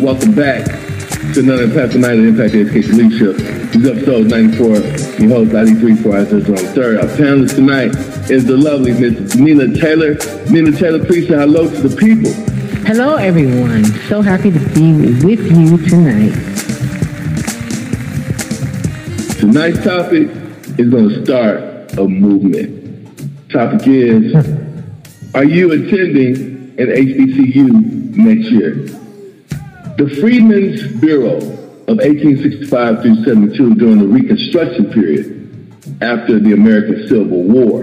welcome back to another Impact Night of Impact Education Leadership. This is episode 94. Your host, ID3 for us, is on third. Our panelist tonight is the lovely Miss Nina Taylor. Nina Taylor, please say hello to the people. Hello, everyone. So happy to be with you tonight. Tonight's topic is going to start a movement. Topic is, are you attending an HBCU next year? The Freedmen's Bureau of 1865 through 72 during the Reconstruction period after the American Civil War,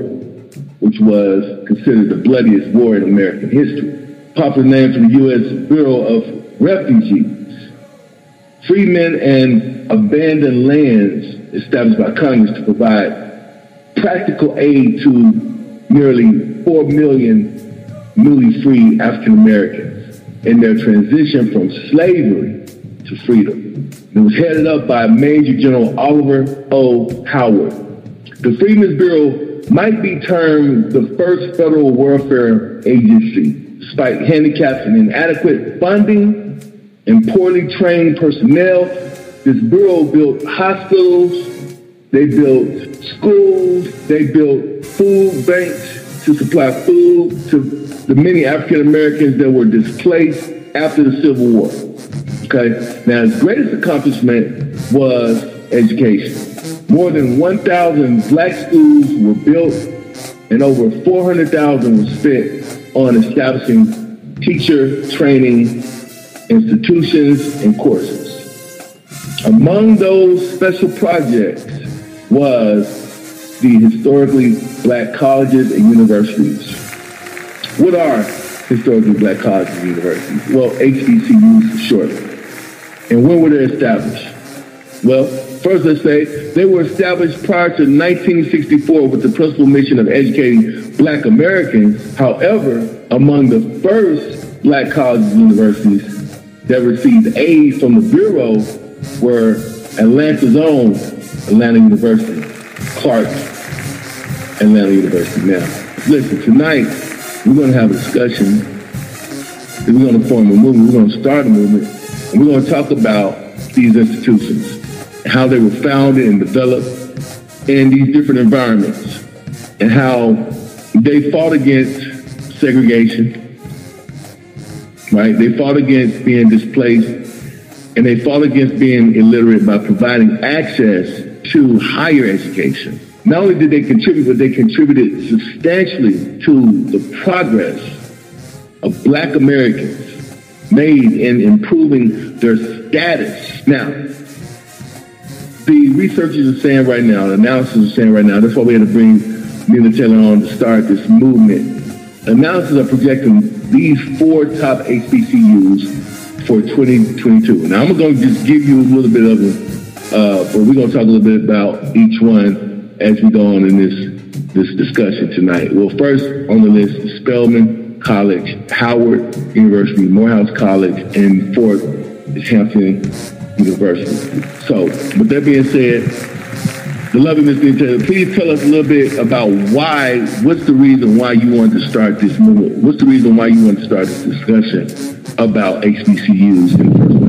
which was considered the bloodiest war in American history. Popular name for the U.S. Bureau of Refugees. Freedmen and abandoned lands established by Congress to provide practical aid to nearly 4 million newly freed African Americans in their transition from slavery to freedom. It was headed up by Major General Oliver O. Howard. The Freedmen's Bureau might be termed the first federal welfare agency, despite handicaps and inadequate funding and poorly trained personnel. This bureau built hospitals, they built schools, they built food banks to supply food to the many African Americans that were displaced after the Civil War. Okay, now his greatest accomplishment was education. More than 1,000 black schools were built and over 400,000 was spent on establishing teacher training institutions and courses. Among those special projects was the historically black colleges and universities. What are historically black colleges and universities? Well, HBCUs short. And when were they established? Well, first let's say they were established prior to 1964 with the principal mission of educating black Americans. However, among the first black colleges and universities that received aid from the Bureau were Atlanta's own Atlanta University, Clark Atlanta University. Now, listen, tonight we're going to have a discussion. We're going to form a movement. We're going to start a movement. And we're going to talk about these institutions, how they were founded and developed in these different environments, and how they fought against segregation, right? They fought against being displaced, and they fought against being illiterate by providing access to higher education. Not only did they contribute, but they contributed substantially to the progress of black Americans made in improving their status. Now, the researchers are saying right now, the analysis are saying right now, that's why we had to bring Nina Taylor on to start this movement. Analysis are projecting these four top HBCUs for 2022. Now, I'm going to just give you a little bit of it, uh, but we're going to talk a little bit about each one as we go on in this this discussion tonight. Well, first on the list is Spelman College, Howard University, Morehouse College, and Fort Hampton University. So, with that being said, the lovely Ms. Taylor, please tell us a little bit about why, what's the reason why you wanted to start this movement? What's the reason why you wanted to start this discussion about HBCUs in the first place?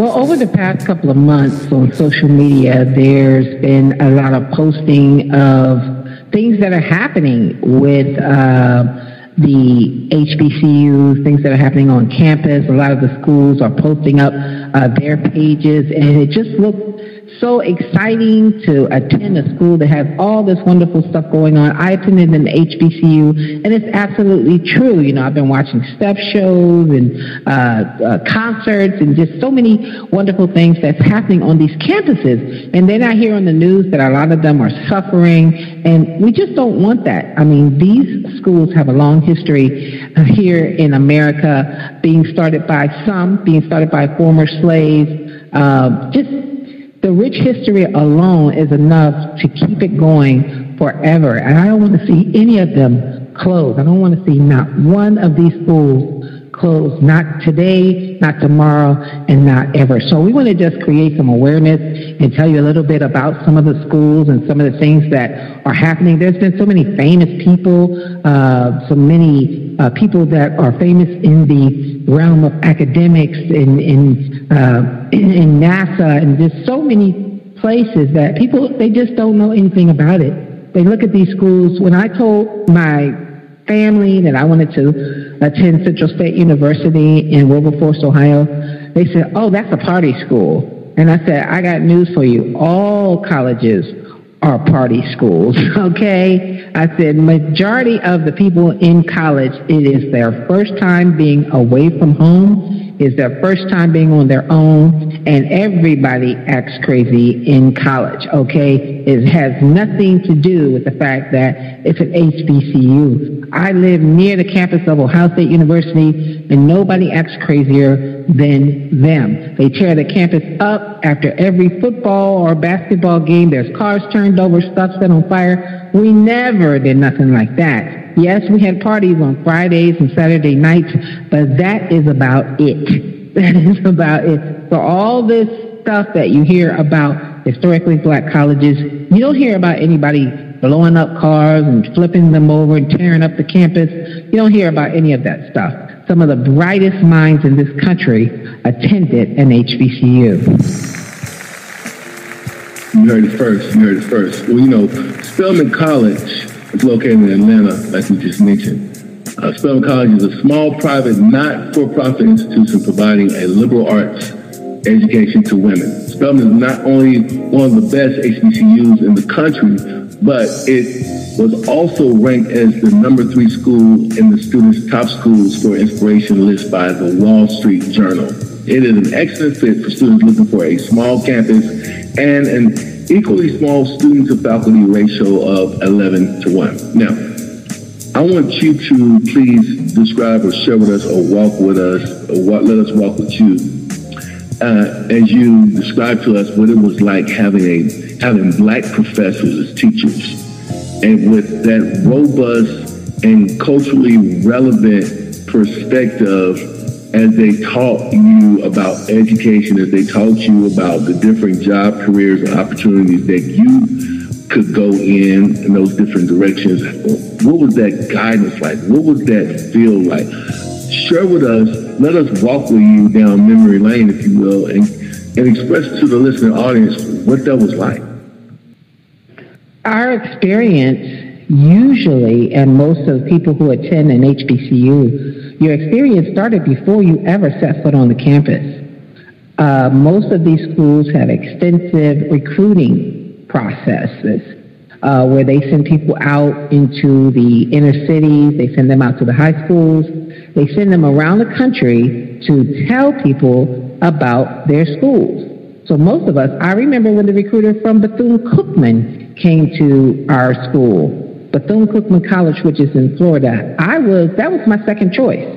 Well, over the past couple of months on social media, there's been a lot of posting of things that are happening with uh, the HBCUs, things that are happening on campus. A lot of the schools are posting up uh, their pages, and it just looks so exciting to attend a school that has all this wonderful stuff going on. I attended an HBCU, and it's absolutely true. You know, I've been watching step shows and uh, uh, concerts and just so many wonderful things that's happening on these campuses. And then I hear on the news that a lot of them are suffering, and we just don't want that. I mean, these schools have a long history uh, here in America, being started by some, being started by former slaves. Uh, just the rich history alone is enough to keep it going forever. And I don't want to see any of them close. I don't want to see not one of these schools not today, not tomorrow, and not ever. So we want to just create some awareness and tell you a little bit about some of the schools and some of the things that are happening. There's been so many famous people, uh, so many uh, people that are famous in the realm of academics, in in, uh, in NASA, and just so many places that people they just don't know anything about it. They look at these schools. When I told my family that I wanted to attend Central State University in Wilberforce, Ohio, they said, "Oh, that's a party school." And I said, "I got news for you. All colleges are party schools." okay? I said, "Majority of the people in college, it is their first time being away from home." is their first time being on their own, and everybody acts crazy in college, okay? It has nothing to do with the fact that it's an HBCU. I live near the campus of Ohio State University, and nobody acts crazier than them. They tear the campus up after every football or basketball game. There's cars turned over, stuff set on fire. We never did nothing like that. Yes, we had parties on Fridays and Saturday nights, but that is about it. That is about it. For all this stuff that you hear about historically black colleges, you don't hear about anybody blowing up cars and flipping them over and tearing up the campus. You don't hear about any of that stuff. Some of the brightest minds in this country attended an HBCU. You heard it first. You heard it first. Well, you know, Spelman College is located in Atlanta, like we just mentioned. Spelman College is a small, private, not-for-profit institution providing a liberal arts education to women. Spelman is not only one of the best HBCUs in the country, but it was also ranked as the number three school in the students' top schools for inspiration list by the Wall Street Journal. It is an excellent fit for students looking for a small campus and an equally small student to faculty ratio of 11 to 1. Now, I want you to please describe or share with us or walk with us, or walk, let us walk with you uh, as you describe to us what it was like having a having black professors as teachers, and with that robust and culturally relevant perspective as they taught you about education, as they taught you about the different job careers and opportunities that you could go in in those different directions, what was that guidance like? What was that feel like? Share with us, let us walk with you down memory lane, if you will, and, and express to the listening audience what that was like. Our experience usually, and most of the people who attend an HBCU, your experience started before you ever set foot on the campus. Uh, most of these schools have extensive recruiting processes uh, where they send people out into the inner cities, they send them out to the high schools, they send them around the country to tell people about their schools. So most of us, I remember when the recruiter from Bethune-Cookman came to our school Bethune-Cookman College, which is in Florida, I was, that was my second choice,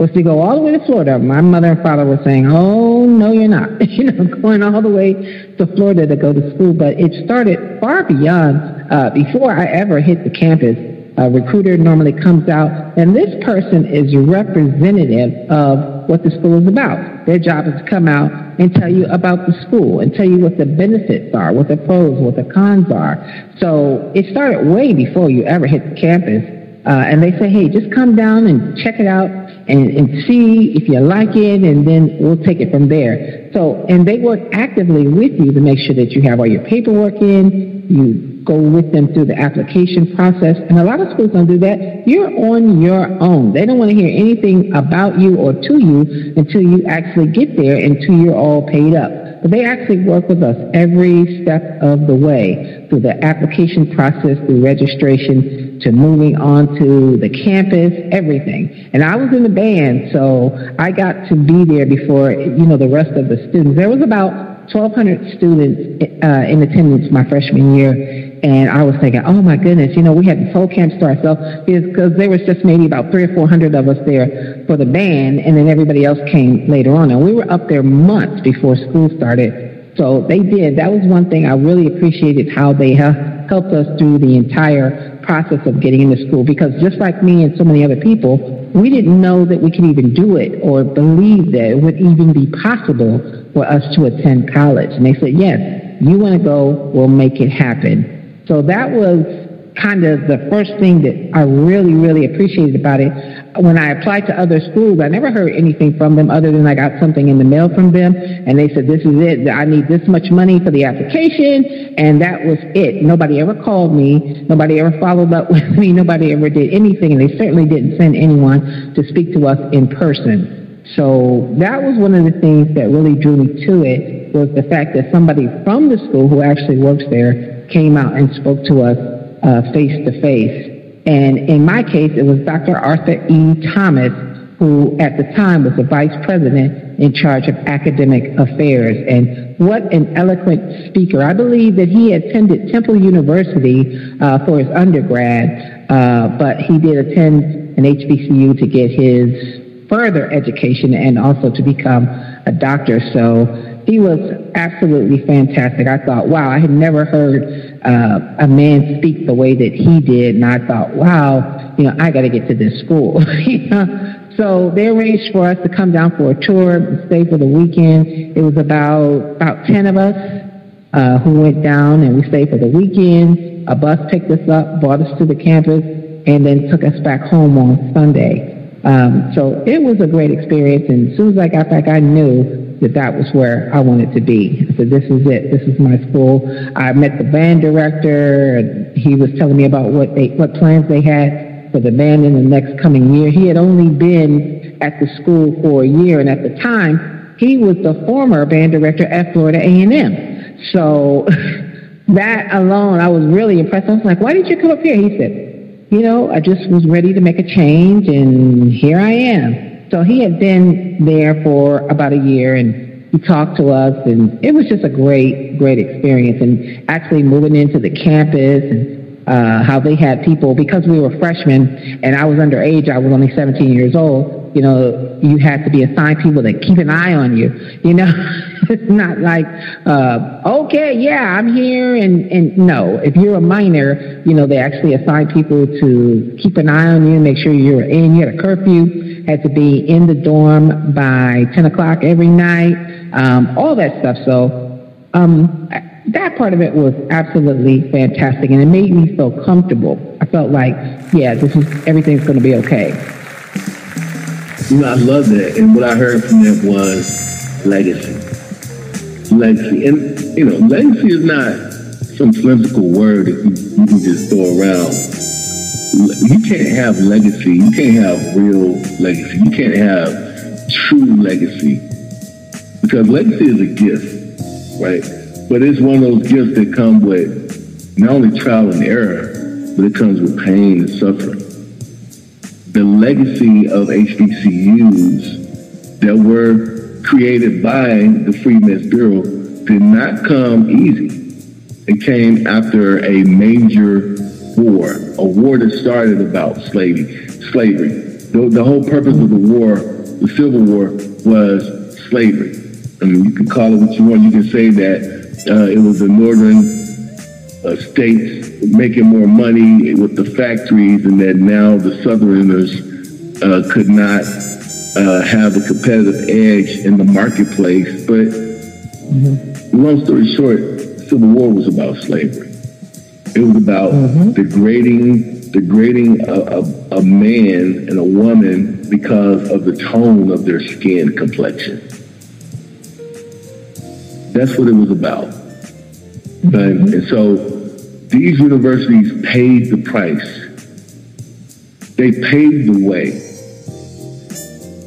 was to go all the way to Florida. My mother and father were saying, oh, no, you're not. you know, going all the way to Florida to go to school. But it started far beyond, uh, before I ever hit the campus. A recruiter normally comes out, and this person is representative of what the school is about. Their job is to come out and tell you about the school and tell you what the benefits are, what the pros, what the cons are. So it started way before you ever hit the campus. Uh, and they say, hey, just come down and check it out and, and see if you like it, and then we'll take it from there. So, and they work actively with you to make sure that you have all your paperwork in, you go with them through the application process. And a lot of schools don't do that. You're on your own. They don't want to hear anything about you or to you until you actually get there, until you're all paid up. But they actually work with us every step of the way through the application process, through registration, to moving on to the campus, everything. And I was in the band, so I got to be there before, you know, the rest of the students. There was about 1,200 students uh, in attendance my freshman year, and I was thinking, oh my goodness, you know, we had this whole campus to ourselves because there was just maybe about three or 400 of us there for the band, and then everybody else came later on. And we were up there months before school started. So they did. That was one thing I really appreciated how they uh, helped us through the entire process of getting into school because just like me and so many other people, we didn't know that we could even do it or believe that it would even be possible for us to attend college. And they said, yes, you want to go, we'll make it happen. So that was kind of the first thing that I really, really appreciated about it. When I applied to other schools, I never heard anything from them other than I got something in the mail from them, and they said, "This is it. I need this much money for the application," and that was it. Nobody ever called me. Nobody ever followed up with me. Nobody ever did anything, and they certainly didn't send anyone to speak to us in person. So that was one of the things that really drew me to it was the fact that somebody from the school who actually works there came out and spoke to us face to face. And in my case, it was Dr. Arthur E. Thomas, who at the time was the vice president in charge of academic affairs. And what an eloquent speaker. I believe that he attended Temple University uh, for his undergrad, uh, but he did attend an HBCU to get his further education and also to become a doctor. So he was absolutely fantastic. I thought, wow, I had never heard uh, a man speak the way that he did, and I thought, wow, you know, I got to get to this school. So they arranged for us to come down for a tour, stay for the weekend. It was about about ten of us uh, who went down, and we stayed for the weekend. A bus picked us up, brought us to the campus, and then took us back home on Sunday. Um, so it was a great experience, and as soon as I got back, I knew that that was where I wanted to be. I said, this is it. This is my school. I met the band director, and he was telling me about what they, what plans they had for the band in the next coming year. He had only been at the school for a year, and at the time, he was the former band director at Florida A&M. So that alone, I was really impressed. I was like, why did you come up here? He said, you know, I just was ready to make a change, and here I am. So he had been there for about a year and he talked to us and it was just a great, great experience. And actually moving into the campus and uh, how they had people, because we were freshmen and I was underage, I was only 17 years old, you know, you had to be assigned people that keep an eye on you, you know. it's not like, uh, okay, yeah, I'm here. And, and no, if you're a minor, you know, they actually assign people to keep an eye on you, make sure you're in, you had a curfew, had to be in the dorm by 10 o'clock every night, um, all that stuff. So, um, that part of it was absolutely fantastic and it made me feel comfortable. I felt like, yeah, this is everything's going to be okay. You know, I love that. And what I heard from that was legacy. Legacy. And, you know, legacy is not some whimsical word that you, you can just throw around. You can't have legacy. You can't have real legacy. You can't have true legacy. Because legacy is a gift, right? But it's one of those gifts that come with not only trial and error, but it comes with pain and suffering. The legacy of HBCUs that were created by the Freedmen's Bureau did not come easy. It came after a major war, a war that started about slavery. Slavery. The, the whole purpose of the war, the Civil War, was slavery. I mean, you can call it what you want. You can say that uh, it was the northern uh, states making more money with the factories, and that now the southerners uh, could not uh, have a competitive edge in the marketplace. But mm-hmm. long story short, Civil War was about slavery. It was about mm-hmm. degrading degrading a, a, a man and a woman because of the tone of their skin complexion. That's what it was about. And, and so these universities paid the price. They paved the way.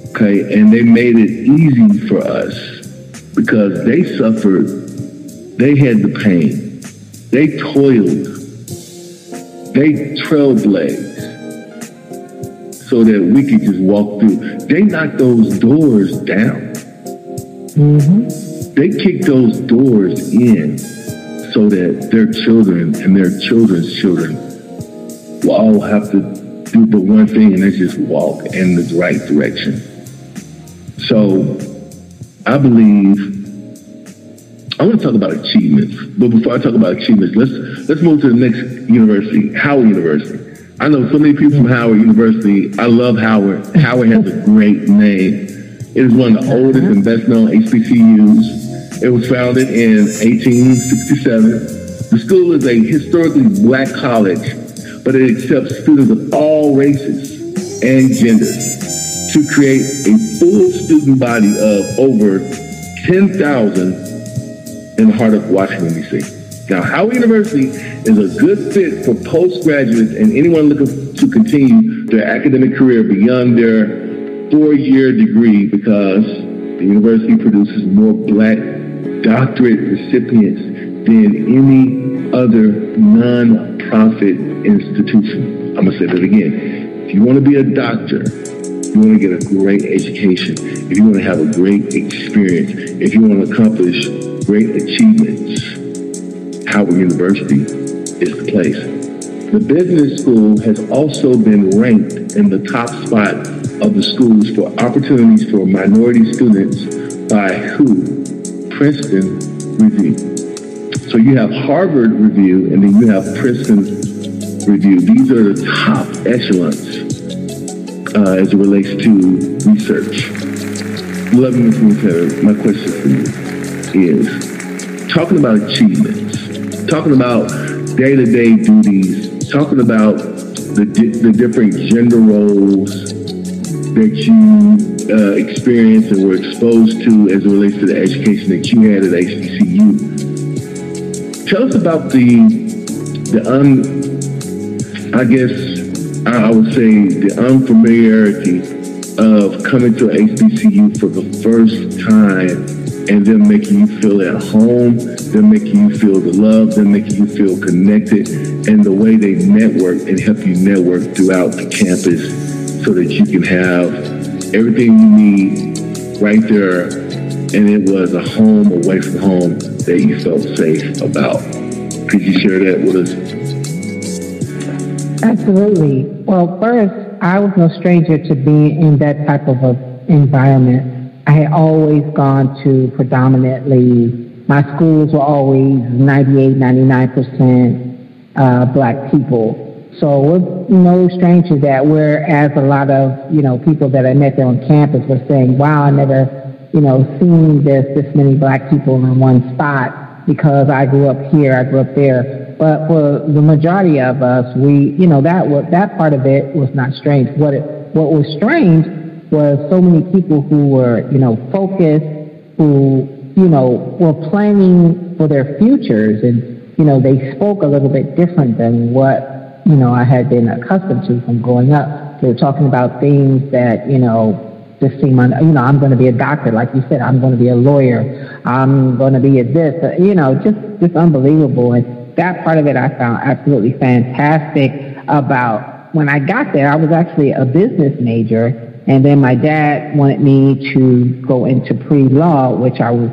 Okay, and they made it easy for us because they suffered, they had the pain, they toiled, they trailblazed so that we could just walk through. They knocked those doors down. Mm-hmm. They kicked those doors in so that their children and their children's children will all have to do but one thing, and that's just walk in the right direction. So I believe, I want to talk about achievements. But before I talk about achievements, let's let's move to the next university, Howard University. I know so many people from Howard University. I love Howard. Howard has a great name. It is one of the oldest and best known HBCUs. It was founded in 1867. The school is a historically black college, but it accepts students of all races and genders to create a full student body of over 10,000 in the heart of Washington, D.C. Now, Howard University is a good fit for postgraduates and anyone looking to continue their academic career beyond their four-year degree because the university produces more black doctorate recipients than any other non-profit institution. I'm going to say that again. If you want to be a doctor, you want to get a great education, if you want to have a great experience, if you want to accomplish great achievements, Howard University is the place. The business school has also been ranked in the top spot of the schools for opportunities for minority students by WHO, Princeton Review. So you have Harvard Review and then you have Princeton Review. These are the top echelons uh, as it relates to research. Love Ms. Taylor, my question for you is talking about achievements, talking about day-to-day duties, talking about the, the different gender roles that you uh, experienced and were exposed to as it relates to the education that you had at HBCU. Tell us about the the un, I guess I would say the unfamiliarity of coming to HBCU for the first time and them making you feel at home, them making you feel the love, them making you feel connected, and the way they network and help you network throughout the campus so that you can have everything you need right there. And it was a home away from home that you felt safe about. Could you share that with us? Absolutely. Well, first, I was no stranger to being in that type of a environment. I had always gone to predominantly, my schools were always 98, 99% uh, black people. So we're no stranger that whereas a lot of, you know, people that I met there on campus were saying, wow, I never, you know, seen this, this many black people in one spot because I grew up here, I grew up there. But for the majority of us, we, you know, that was, that part of it was not strange. What it, what was strange was so many people who were, you know, focused, who, you know, were planning for their futures and, you know, they spoke a little bit different than what, you know, I had been accustomed to from growing up. They were talking about things that, you know, just seem, un- you know, I'm going to be a doctor, like you said, I'm going to be a lawyer, I'm going to be a this, uh, you know, just, just unbelievable. And that part of it I found absolutely fantastic about when I got there, I was actually a business major and then my dad wanted me to go into pre-law, which I was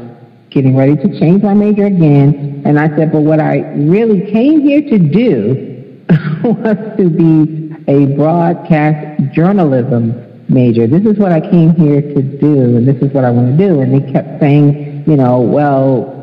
getting ready to change my major again. And I said, but what I really came here to do was to be a broadcast journalism major. This is what I came here to do, and this is what I want to do. And they kept saying, you know, well,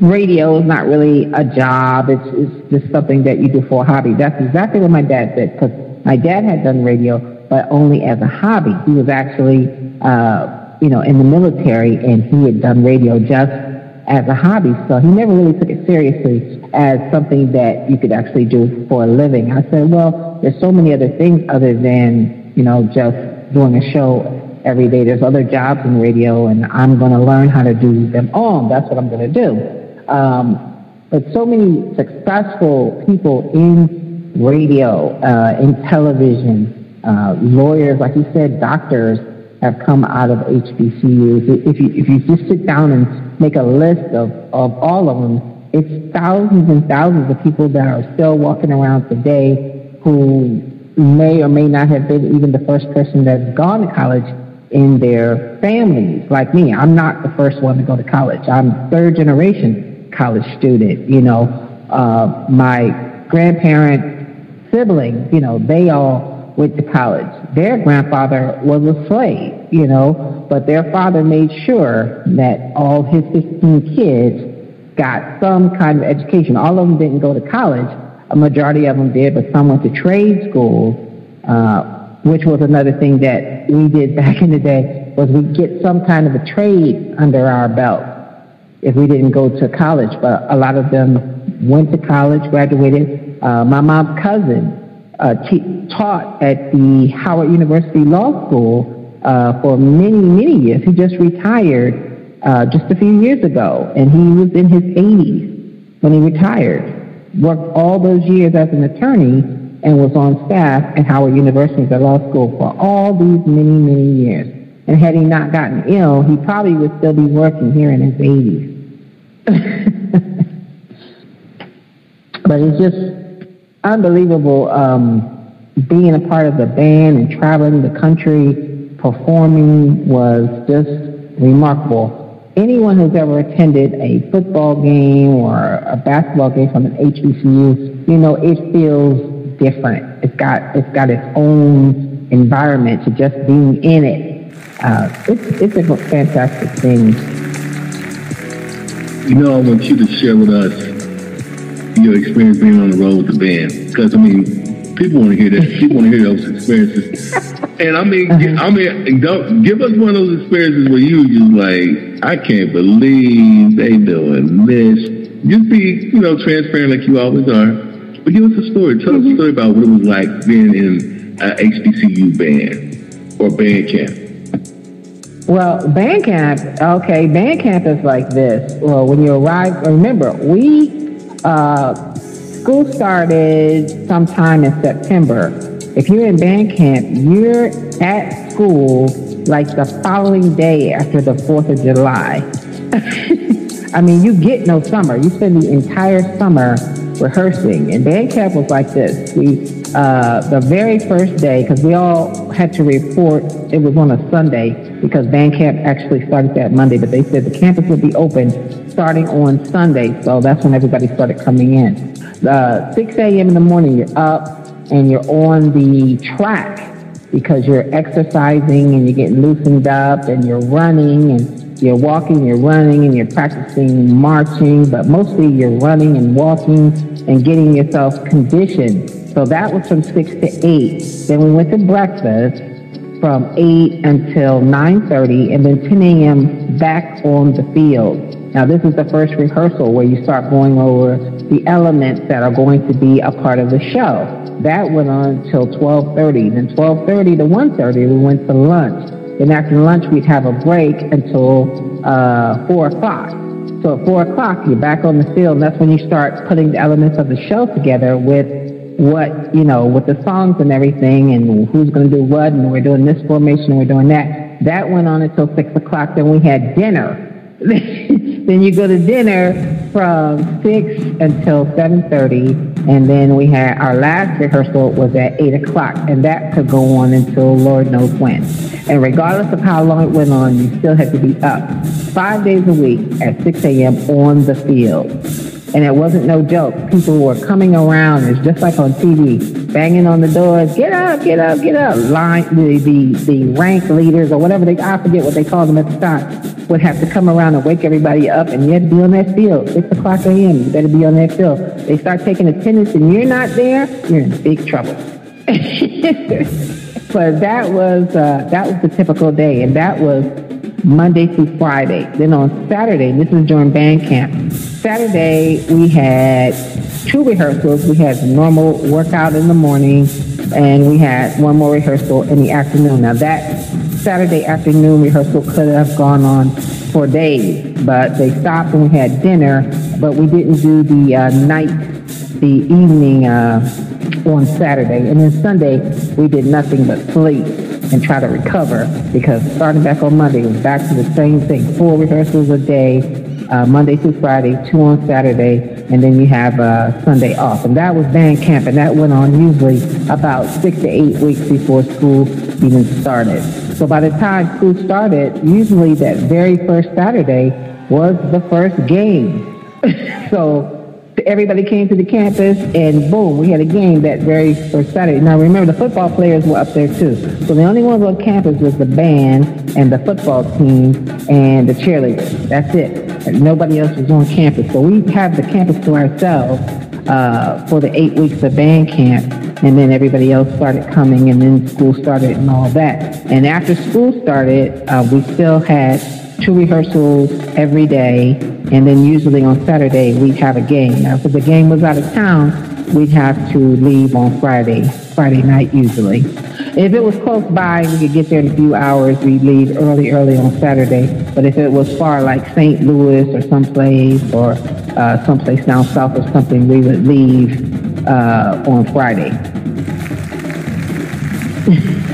radio is not really a job. It's, it's just something that you do for a hobby. That's exactly what my dad said, because my dad had done radio but only as a hobby. He was actually, uh, you know, in the military and he had done radio just as a hobby. So he never really took it seriously as something that you could actually do for a living. I said, well, there's so many other things other than, you know, just doing a show every day. There's other jobs in radio and I'm going to learn how to do them all. That's what I'm going to do. Um, but so many successful people in radio, uh, in television, uh, lawyers, like you said, doctors have come out of HBCUs. If you, if you just sit down and make a list of, of all of them, it's thousands and thousands of people that are still walking around today who may or may not have been even the first person that's gone to college in their families. Like me, I'm not the first one to go to college. I'm third generation college student. You know, uh, my grandparent siblings, you know, they all went to college. Their grandfather was a slave, you know, but their father made sure that all his 15 kids got some kind of education. All of them didn't go to college. A majority of them did, but some went to trade school, uh, which was another thing that we did back in the day, was we get some kind of a trade under our belt if we didn't go to college. But a lot of them went to college, graduated. Uh, my mom's cousin uh, taught at the Howard University Law School uh, for many, many years. He just retired uh, just a few years ago, and he was in his 80s when he retired. Worked all those years as an attorney and was on staff at Howard University, the law school, for all these many, many years. And had he not gotten ill, he probably would still be working here in his 80s. but it's just unbelievable um, being a part of the band and traveling the country performing was just remarkable. Anyone who's ever attended a football game or a basketball game from an HBCU, you know it feels different. It's got it's got its own environment to just being in it. Uh, it's it's a fantastic thing. You know, I want you to share with us your experience being on the road with the band? Because I mean, people want to hear that. People want to hear those experiences. And I mean, I mean, don't give us one of those experiences where you just like, I can't believe they doing this. Just be, you know, transparent like you always are. But give us a story. Tell us a mm-hmm. story about what it was like being in a HBCU band or band camp. Well, band camp, okay, band camp is like this. Well, when you arrive, remember, we uh, school started sometime in September. If you're in band camp, you're at school like the following day after the 4th of July. I mean, you get no summer. You spend the entire summer rehearsing. And band camp was like this. We, uh, the very first day, because we all had to report, it was on a Sunday, because band camp actually started that Monday, but they said the campus would be open starting on Sunday, so that's when everybody started coming in. Uh, 6 a.m. in the morning, you're up and you're on the track because you're exercising and you're getting loosened up and you're running and you're walking, you're running and you're practicing marching, but mostly you're running and walking and getting yourself conditioned. So that was from 6 to 8. Then we went to breakfast from 8 until 9.30 and then 10 a.m. back on the field. Now, this is the first rehearsal where you start going over the elements that are going to be a part of the show. That went on until 12.30. Then 12.30 to 1.30, we went to lunch. Then after lunch, we'd have a break until uh, 4 o'clock. So at 4 o'clock, you're back on the field, and that's when you start putting the elements of the show together with what, you know, with the songs and everything, and who's going to do what, and we're doing this formation, and we're doing that. That went on until 6 o'clock. Then we had dinner. then you go to dinner from 6 until 7.30 and then we had our last rehearsal was at 8 o'clock and that could go on until lord knows when and regardless of how long it went on you still had to be up five days a week at 6 a.m on the field and it wasn't no joke. People were coming around. It's just like on TV, banging on the doors. Get up, get up, get up. Line the the, the rank leaders or whatever they I forget what they called them at the time would have to come around and wake everybody up, and you had to be on that field. Six o'clock a.m. You better be on that field. They start taking attendance, and you're not there. You're in big trouble. but that was uh, that was the typical day, and that was Monday through Friday. Then on Saturday, this is during band camp. Saturday, we had two rehearsals. We had normal workout in the morning, and we had one more rehearsal in the afternoon. Now, that Saturday afternoon rehearsal could have gone on for days, but they stopped and we had dinner, but we didn't do the uh, night, the evening uh, on Saturday. And then Sunday, we did nothing but sleep and try to recover because starting back on Monday was back to the same thing. Four rehearsals a day, uh, Monday through Friday, two on Saturday, and then you have uh, Sunday off. And that was band camp, and that went on usually about six to eight weeks before school even started. So by the time school started, usually that very first Saturday was the first game. so everybody came to the campus, and boom, we had a game that very first Saturday. Now remember, the football players were up there too. So the only ones on campus was the band and the football team and the cheerleaders. That's it. And nobody else was on campus. So we had the campus to ourselves uh, for the eight weeks of band camp, and then everybody else started coming, and then school started and all that. And after school started, uh, we still had two rehearsals every day, and then usually on Saturday we'd have a game. Now, if the game was out of town, we'd have to leave on Friday, Friday night usually. If it was close by, we could get there in a few hours. We'd leave early, early on Saturday. But if it was far, like St. Louis or someplace, or uh, someplace down south or something, we would leave uh, on Friday.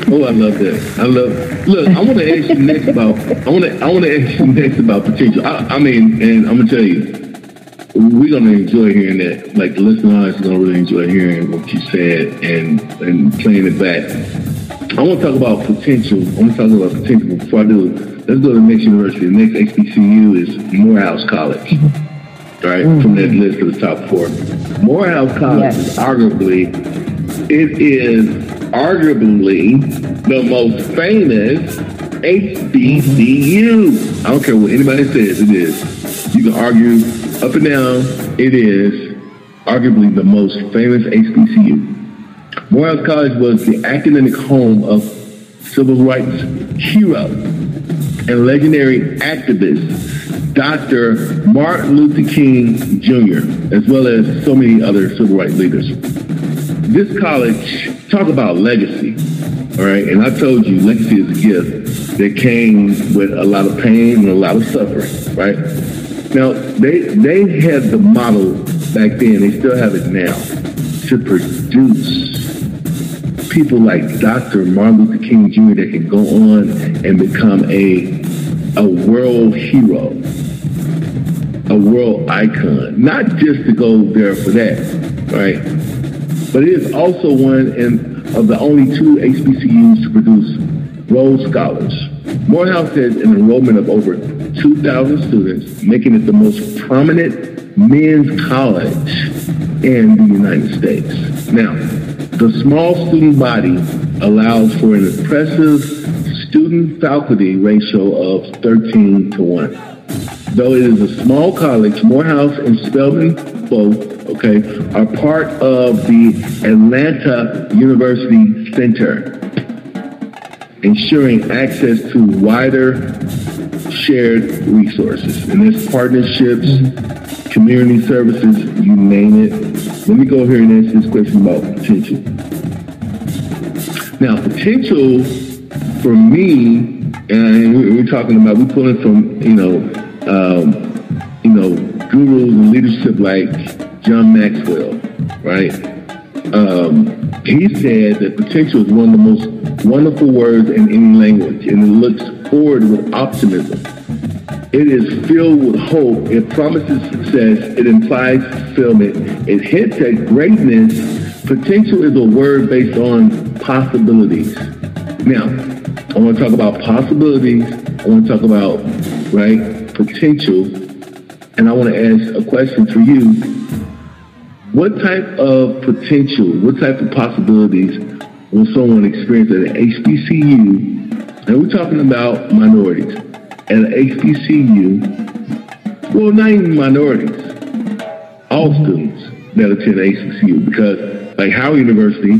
Oh, I love that. I love. Look, I want to ask you next about. I want to. I want to ask you next about potential. I, I mean, and I'm gonna tell you, we're gonna enjoy hearing that. Like the listeners are gonna really enjoy hearing what you said and and playing it back. I want to talk about potential. I want to talk about potential. Before I do, let's go to the next university. The next HBCU is Morehouse College. Right mm-hmm. from that list of the top four. Morehouse College yes. is arguably it is arguably the most famous HBCU. I don't care what anybody says, it is. You can argue up and down, it is arguably the most famous HBCU. Morehouse College was the academic home of civil rights hero and legendary activist Dr. Martin Luther King Jr., as well as so many other civil rights leaders. This college talk about legacy, all right? And I told you, legacy is a gift that came with a lot of pain and a lot of suffering, right? Now, they they had the model back then, they still have it now, to produce people like Dr. Martin Luther King Jr. that can go on and become a a world hero, a world icon, not just to go there for that, right? But it is also one in, of the only two HBCUs to produce Rhodes Scholars. Morehouse has an enrollment of over 2,000 students, making it the most prominent men's college in the United States. Now, the small student body allows for an impressive student faculty ratio of 13 to 1. Though it is a small college, Morehouse and Spelman both okay, are part of the Atlanta University Center, ensuring access to wider shared resources. And there's partnerships, community services, you name it. Let me go here and answer this question about potential. Now, potential for me, and we're talking about, we're pulling from, you know, um, you know, gurus and leadership like John Maxwell, right? Um, he said that potential is one of the most wonderful words in any language, and it looks forward with optimism. It is filled with hope. It promises success. It implies fulfillment. It hints at greatness. Potential is a word based on possibilities. Now, I want to talk about possibilities. I want to talk about, right, potential. And I want to ask a question for you what type of potential, what type of possibilities will someone experience at an HBCU? And we're talking about minorities. At an HBCU, well, not even minorities, all students that attend HBCU, because like Howard University,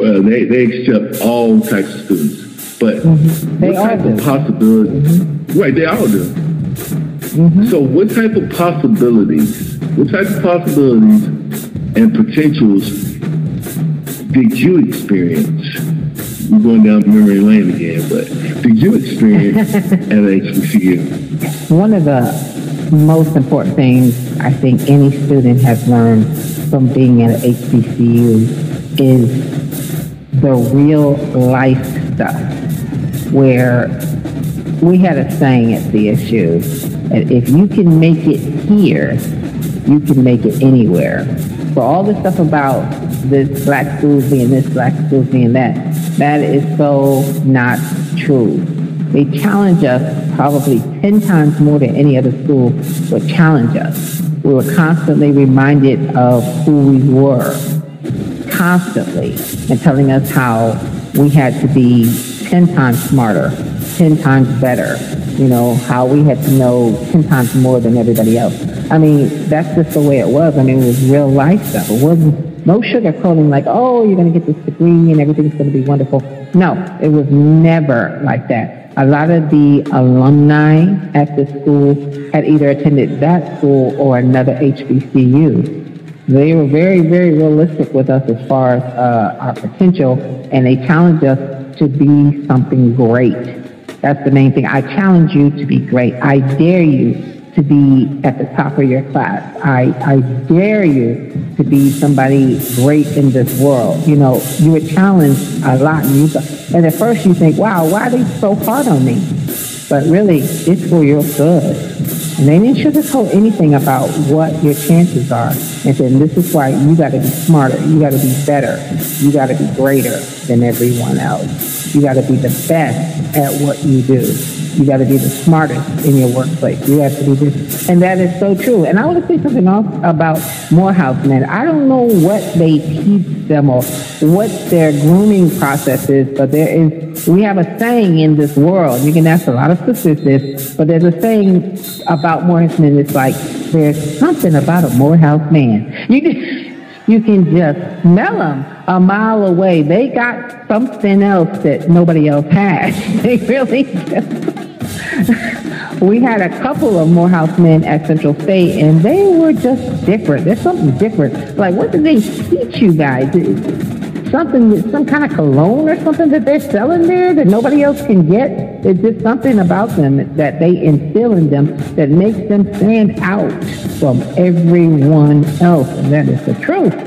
uh, they, they accept all types of students. But mm-hmm. what type of possibilities? Mm-hmm. Right, they all do. Mm-hmm. So what type of possibilities, what type of possibilities and potentials did you experience? We're going down memory lane again, but did you experience at HBCU? One of the most important things I think any student has learned from being at HBCU is the real life stuff where we had a saying at CSU that if you can make it here, you can make it anywhere. For all the stuff about this black schools being this, black schools being that, that is so not true. They challenge us probably 10 times more than any other school would challenge us. We were constantly reminded of who we were, constantly, and telling us how we had to be 10 times smarter, 10 times better, you know, how we had to know 10 times more than everybody else. I mean, that's just the way it was. I mean, it was real life stuff. It wasn't no sugarcoating like, oh, you're going to get this degree and everything's going to be wonderful. No, it was never like that. A lot of the alumni at the school had either attended that school or another HBCU. They were very, very realistic with us as far as uh, our potential, and they challenged us to be something great. That's the main thing. I challenge you to be great. I dare you to be at the top of your class. I, I dare you to be somebody great in this world. You know, you were challenged a lot. And, you, and at first you think, wow, why are they so hard on me? But really, it's for your good. And they didn't sugarcoat anything about what your chances are. And said, this is why you got to be smarter. You got to be better. You got to be greater than everyone else. You got to be the best at what you do. You got to be the smartest in your workplace. You have to be this. And that is so true. And I want to say something else about Morehouse men. I don't know what they teach them or what their grooming process is, but there is, we have a saying in this world. You can ask a lot of statistics, but there's a saying about Morehouse men. It's like, there's something about a Morehouse man. You can, you can just smell them a mile away. They got something else that nobody else has. They really we had a couple of Morehouse men at Central State, and they were just different. There's something different. Like, what did they teach you guys? Something, some kind of cologne or something that they're selling there that nobody else can get. There's just something about them that they instill in them that makes them stand out from everyone else, and that is the truth.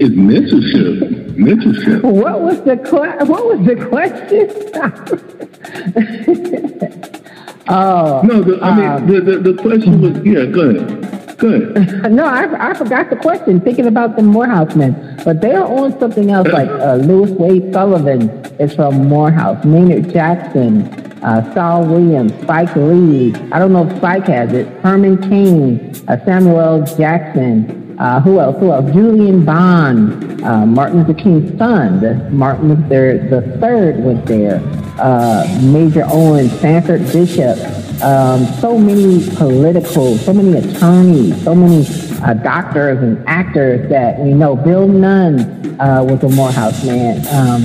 it's mentorship. Mentorship. What was the que- What was the question? oh no, the, I mean um, the, the, the question was yeah. Go ahead. Go ahead. no, I, I forgot the question. Thinking about the Morehouse men, but they are on something else. Like uh, Louis Wade Sullivan is from Morehouse. Maynard Jackson, uh, Saul Williams, Spike Lee. I don't know if Spike has it. Herman Cain, uh, Samuel Jackson. Uh, who else? Who else? Julian Bond, uh, Martin Luther King's son. The, Martin Luther the third was there. Uh, Major Owen, Sanford Bishop. Um, so many political, so many attorneys, so many uh, doctors and actors that we know. Bill Nunn uh, was a Morehouse man. Um,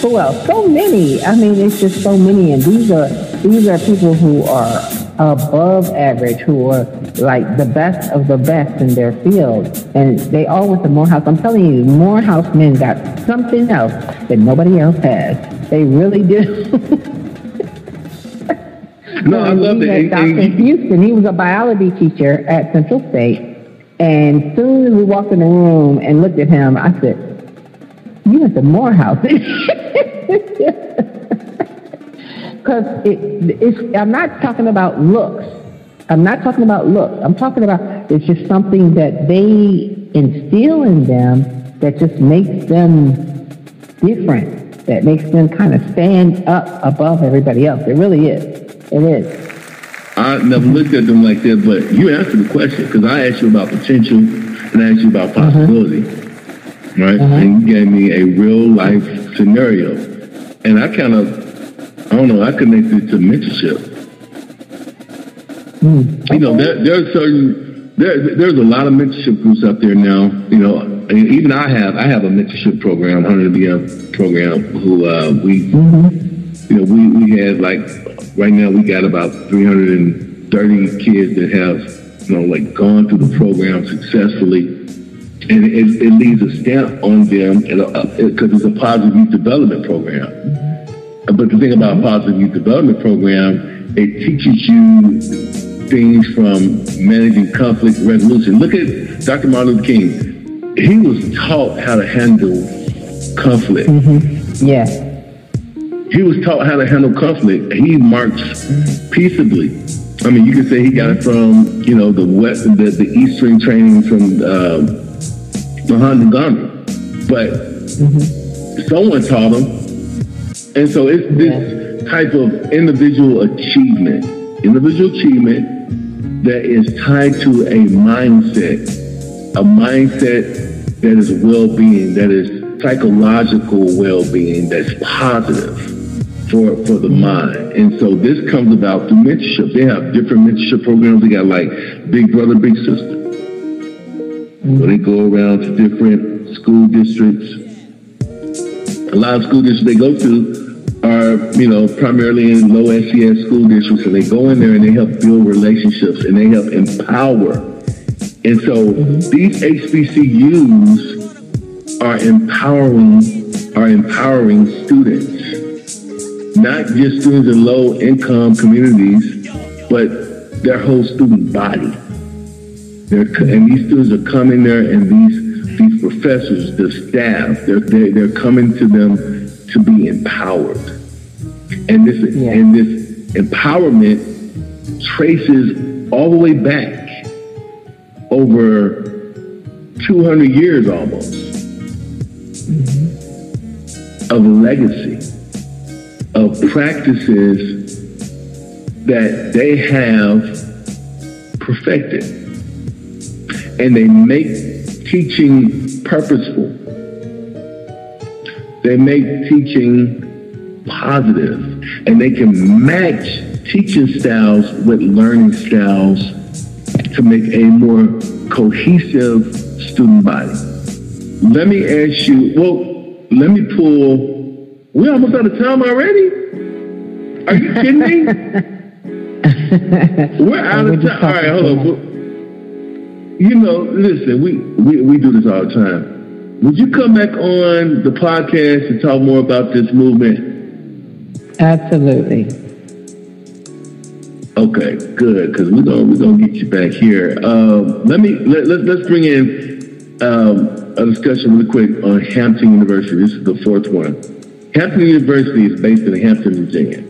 who else? So many. I mean, it's just so many, and these are these are people who are above average, who are like the best of the best in their field. And they all went to Morehouse. I'm telling you, Morehouse men got something else that nobody else has. They really do. no, I love it. Dr. Houston, he was a biology teacher at Central State. And soon as we walked in the room and looked at him, I said, you went to Morehouse. Because it, I'm not talking about looks. I'm not talking about looks. I'm talking about it's just something that they instill in them that just makes them different, that makes them kind of stand up above everybody else. It really is. Is. I never looked at them like that, but you answered the question because I asked you about potential and I asked you about uh-huh. possibility, uh-huh. right? Uh-huh. And you gave me a real life scenario. And I kind of I don't know. I connected to mentorship. Mm. You know, there, there are certain there, there's a lot of mentorship groups out there now. You know, even I have I have a mentorship program, 100 BM program. Who uh, we, mm-hmm. you know, we we had like right now we got about 330 kids that have you know like gone through the program successfully, and it, it leaves a stamp on them because it's a positive youth development program. But the thing about a positive youth development program, it teaches you things from managing conflict resolution. Look at Dr. Martin Luther King. He was taught how to handle conflict. Mm-hmm. Yeah. He was taught how to handle conflict. He marched peaceably. I mean, you could say he got it from, you know, the west, the, the eastern training from uh, Mahatma Gandhi. But mm-hmm. someone taught him and so it's this yeah. type of individual achievement individual achievement that is tied to a mindset, a mindset that is well-being, that is psychological well-being, that's positive for, for the mind. And so this comes about through mentorship. They have different mentorship programs. They got like Big Brother, Big Sister. Where they go around to different school districts. A lot of school districts they go to are, you know, primarily in low SES school districts, and they go in there and they help build relationships and they help empower. And so these HBCUs are empowering are empowering students, not just students in low income communities, but their whole student body. They're, and these students are coming there, and these these professors, the staff, they're, they're, they're coming to them to be empowered. And this yeah. and this empowerment traces all the way back over 200 years almost mm-hmm. of a legacy of practices that they have perfected. And they make teaching purposeful. They make teaching positive. And they can match teaching styles with learning styles to make a more cohesive student body. Let me ask you, well, let me pull, we're almost out of time already? Are you kidding me? we're out of time. All right, hold on. You know, listen, we, we, we do this all the time. Would you come back on the podcast and talk more about this movement? Absolutely. Okay, good, because we're gonna we're gonna get you back here. Um, let me let, let us bring in um, a discussion really quick on Hampton University. This is the fourth one. Hampton University is based in Hampton, Virginia.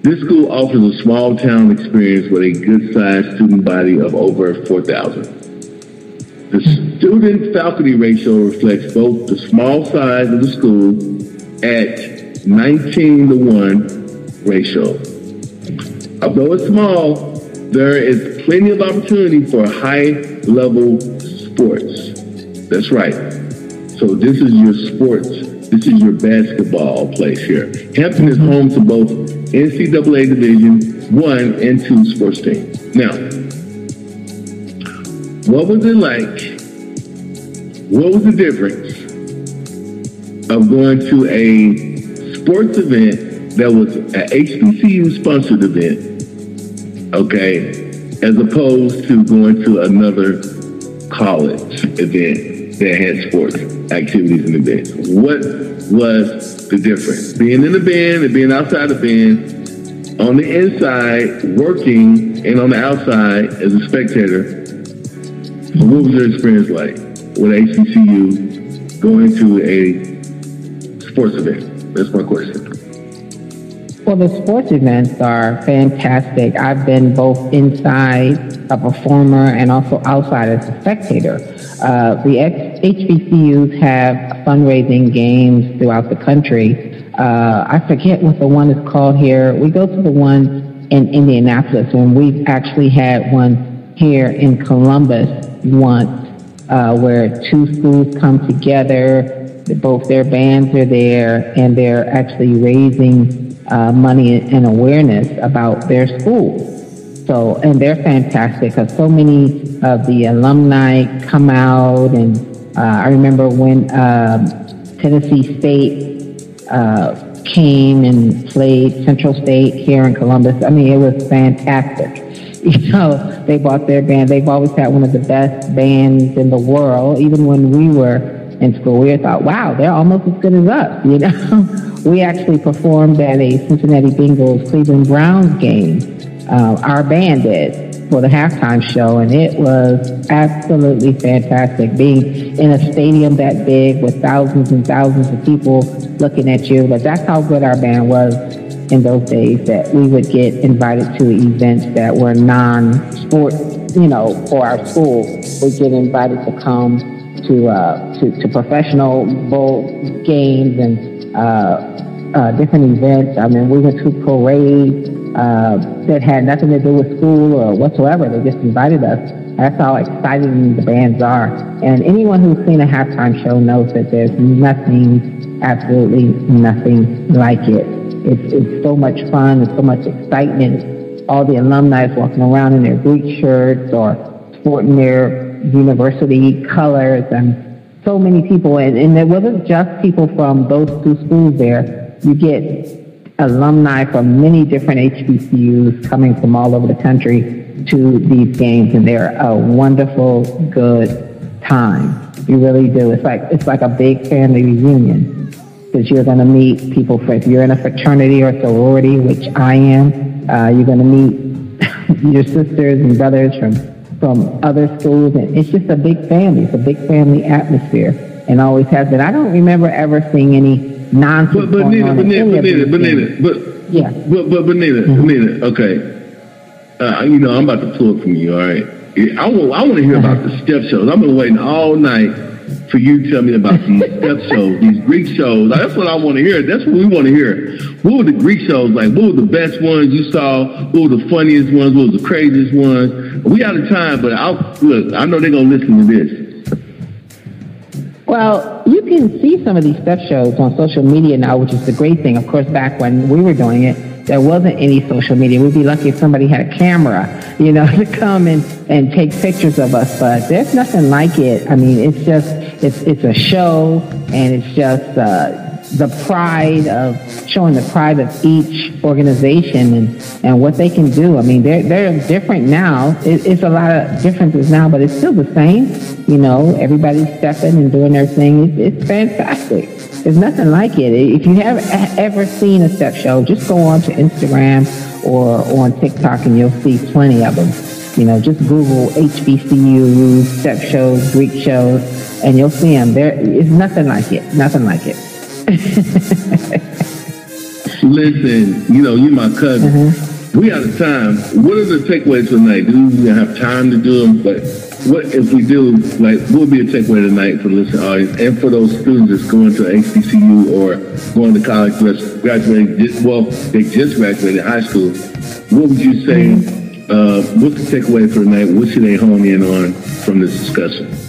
This school offers a small town experience with a good sized student body of over 4,000. The student faculty ratio reflects both the small size of the school at 19 to 1 ratio. Although it's small, there is plenty of opportunity for high level sports. That's right. So this is your sports, this is your basketball place here. Hampton is home to both NCAA Division 1 and 2 sports teams. Now, what was it like? What was the difference of going to a sports event that was an HBCU sponsored event, okay, as opposed to going to another college event that had sports activities in the events? What was the difference? Being in the band and being outside the band, on the inside working and on the outside as a spectator what was your experience like with HBCU going to a sports event? That's my question. Well, the sports events are fantastic. I've been both inside a performer and also outside as a spectator. Uh, the HBCUs have fundraising games throughout the country. Uh, I forget what the one is called here. We go to the one in Indianapolis, and we've actually had one here in Columbus once uh, where two schools come together. Both their bands are there, and they're actually raising uh, money and awareness about their schools. So, and they're fantastic because so many of the alumni come out. And uh, I remember when um, Tennessee State uh, came and played Central State here in Columbus. I mean, it was fantastic. You know, they bought their band. They've always had one of the best bands in the world. Even when we were in school, we thought, wow, they're almost as good as us. You know, we actually performed at a Cincinnati Bengals Cleveland Browns game. Uh, our band did for the halftime show, and it was absolutely fantastic. Being in a stadium that big with thousands and thousands of people looking at you, but that's how good our band was in those days that we would get invited to events that were non-sport, you know, for our school. We'd get invited to come to uh, to, to professional bowl games and uh, uh, different events. I mean, we went to parades. Uh, that had nothing to do with school or whatsoever. They just invited us. That's how exciting the bands are. And anyone who's seen a halftime show knows that there's nothing, absolutely nothing like it. It's, it's so much fun. It's so much excitement. All the alumni walking around in their Greek shirts or sporting their university colors and so many people. And, and it wasn't just people from those two schools there. You get alumni from many different HBCUs coming from all over the country to these games, and they're a wonderful, good time. You really do. It's like it's like a big family reunion because you're going to meet people. For, if you're in a fraternity or sorority, which I am, uh, you're going to meet your sisters and brothers from from other schools, and it's just a big family. It's a big family atmosphere, and always has been. I don't remember ever seeing any nonsense but, but Nina, but in Nina, but Nina, but Nina, but Yeah. but but but Nina, Mhm. Nina, okay. Uh, you know, I'm about to pull it from you. All right. I want I want to hear about the step shows. I've been waiting all night for you to tell me about these step shows, these Greek shows. That's what I want to hear. That's what we want to hear. What were the Greek shows like? What were the best ones you saw? What were the funniest ones? What was the craziest ones? We out of time, but I'll look. I know they're gonna listen to this. Well, you can see some of these step shows on social media now, which is the great thing. Of course, back when we were doing it, there wasn't any social media. We'd be lucky if somebody had a camera, you know, to come and, and take pictures of us. But there's nothing like it. I mean, it's just, it's, it's a show and it's just, uh, the pride of showing the pride of each organization and, and what they can do. I mean, they're, they're different now. It, it's a lot of differences now, but it's still the same. You know, everybody's stepping and doing their thing. It's, it's fantastic. There's nothing like it. If you have ever seen a step show, just go on to Instagram or on TikTok and you'll see plenty of them. You know, just Google HBCU step shows, Greek shows, and you'll see them. There is nothing like it. Nothing like it. Listen, you know, you're my cousin. Mm-hmm. We out of time. What are the takeaways tonight? Do we have time to do them? But what if we do? Like, what would be a takeaway tonight for the listening audience and for those students that's going to HBCU or going to college, graduating? Just, well, they just graduated high school. What would you say? Mm-hmm. Uh, what's the takeaway for tonight? What should they hone in on from this discussion?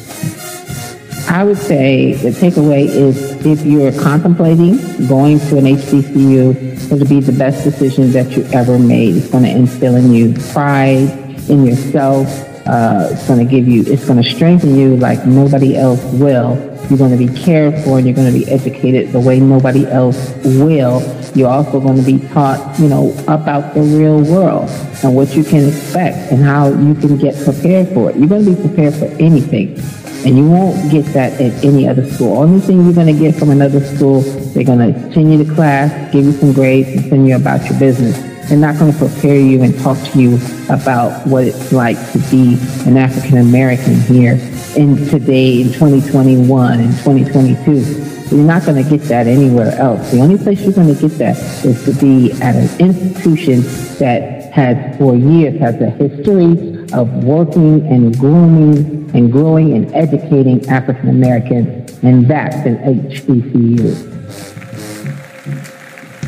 I would say the takeaway is if you're contemplating going to an HBCU, it'll be the best decision that you ever made. It's going to instill in you pride in yourself. Uh, it's going to give you, it's going to strengthen you like nobody else will. You're going to be cared for and you're going to be educated the way nobody else will. You're also going to be taught, you know, about the real world and what you can expect and how you can get prepared for it. You're going to be prepared for anything. And you won't get that at any other school. Only thing you're going to get from another school, they're going to send you to class, give you some grades, and send you about your business. They're not going to prepare you and talk to you about what it's like to be an African American here in today, in 2021 and 2022. You're not going to get that anywhere else. The only place you're going to get that is to be at an institution that has, for years, has a history of working and grooming and growing and educating African Americans, and that's an HBCU.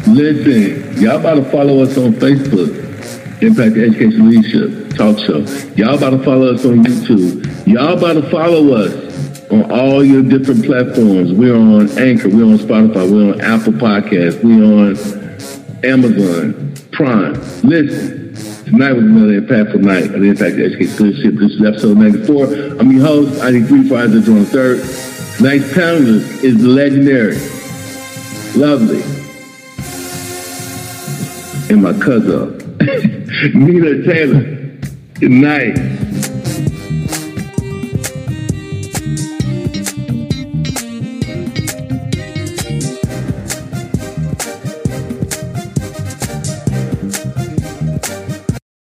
Listen, y'all about to follow us on Facebook, Impact Education Leadership Talk Show. Y'all about to follow us on YouTube. Y'all about to follow us on all your different platforms. We're on Anchor, we're on Spotify, we're on Apple Podcasts, we're on Amazon Prime. Listen, tonight was another impactful night of the Impact Education Leadership. This is episode 94. I'm your host, Isaiah Drone the third. Tonight's panelist is legendary, lovely, and my cousin, Nina Taylor. Good night.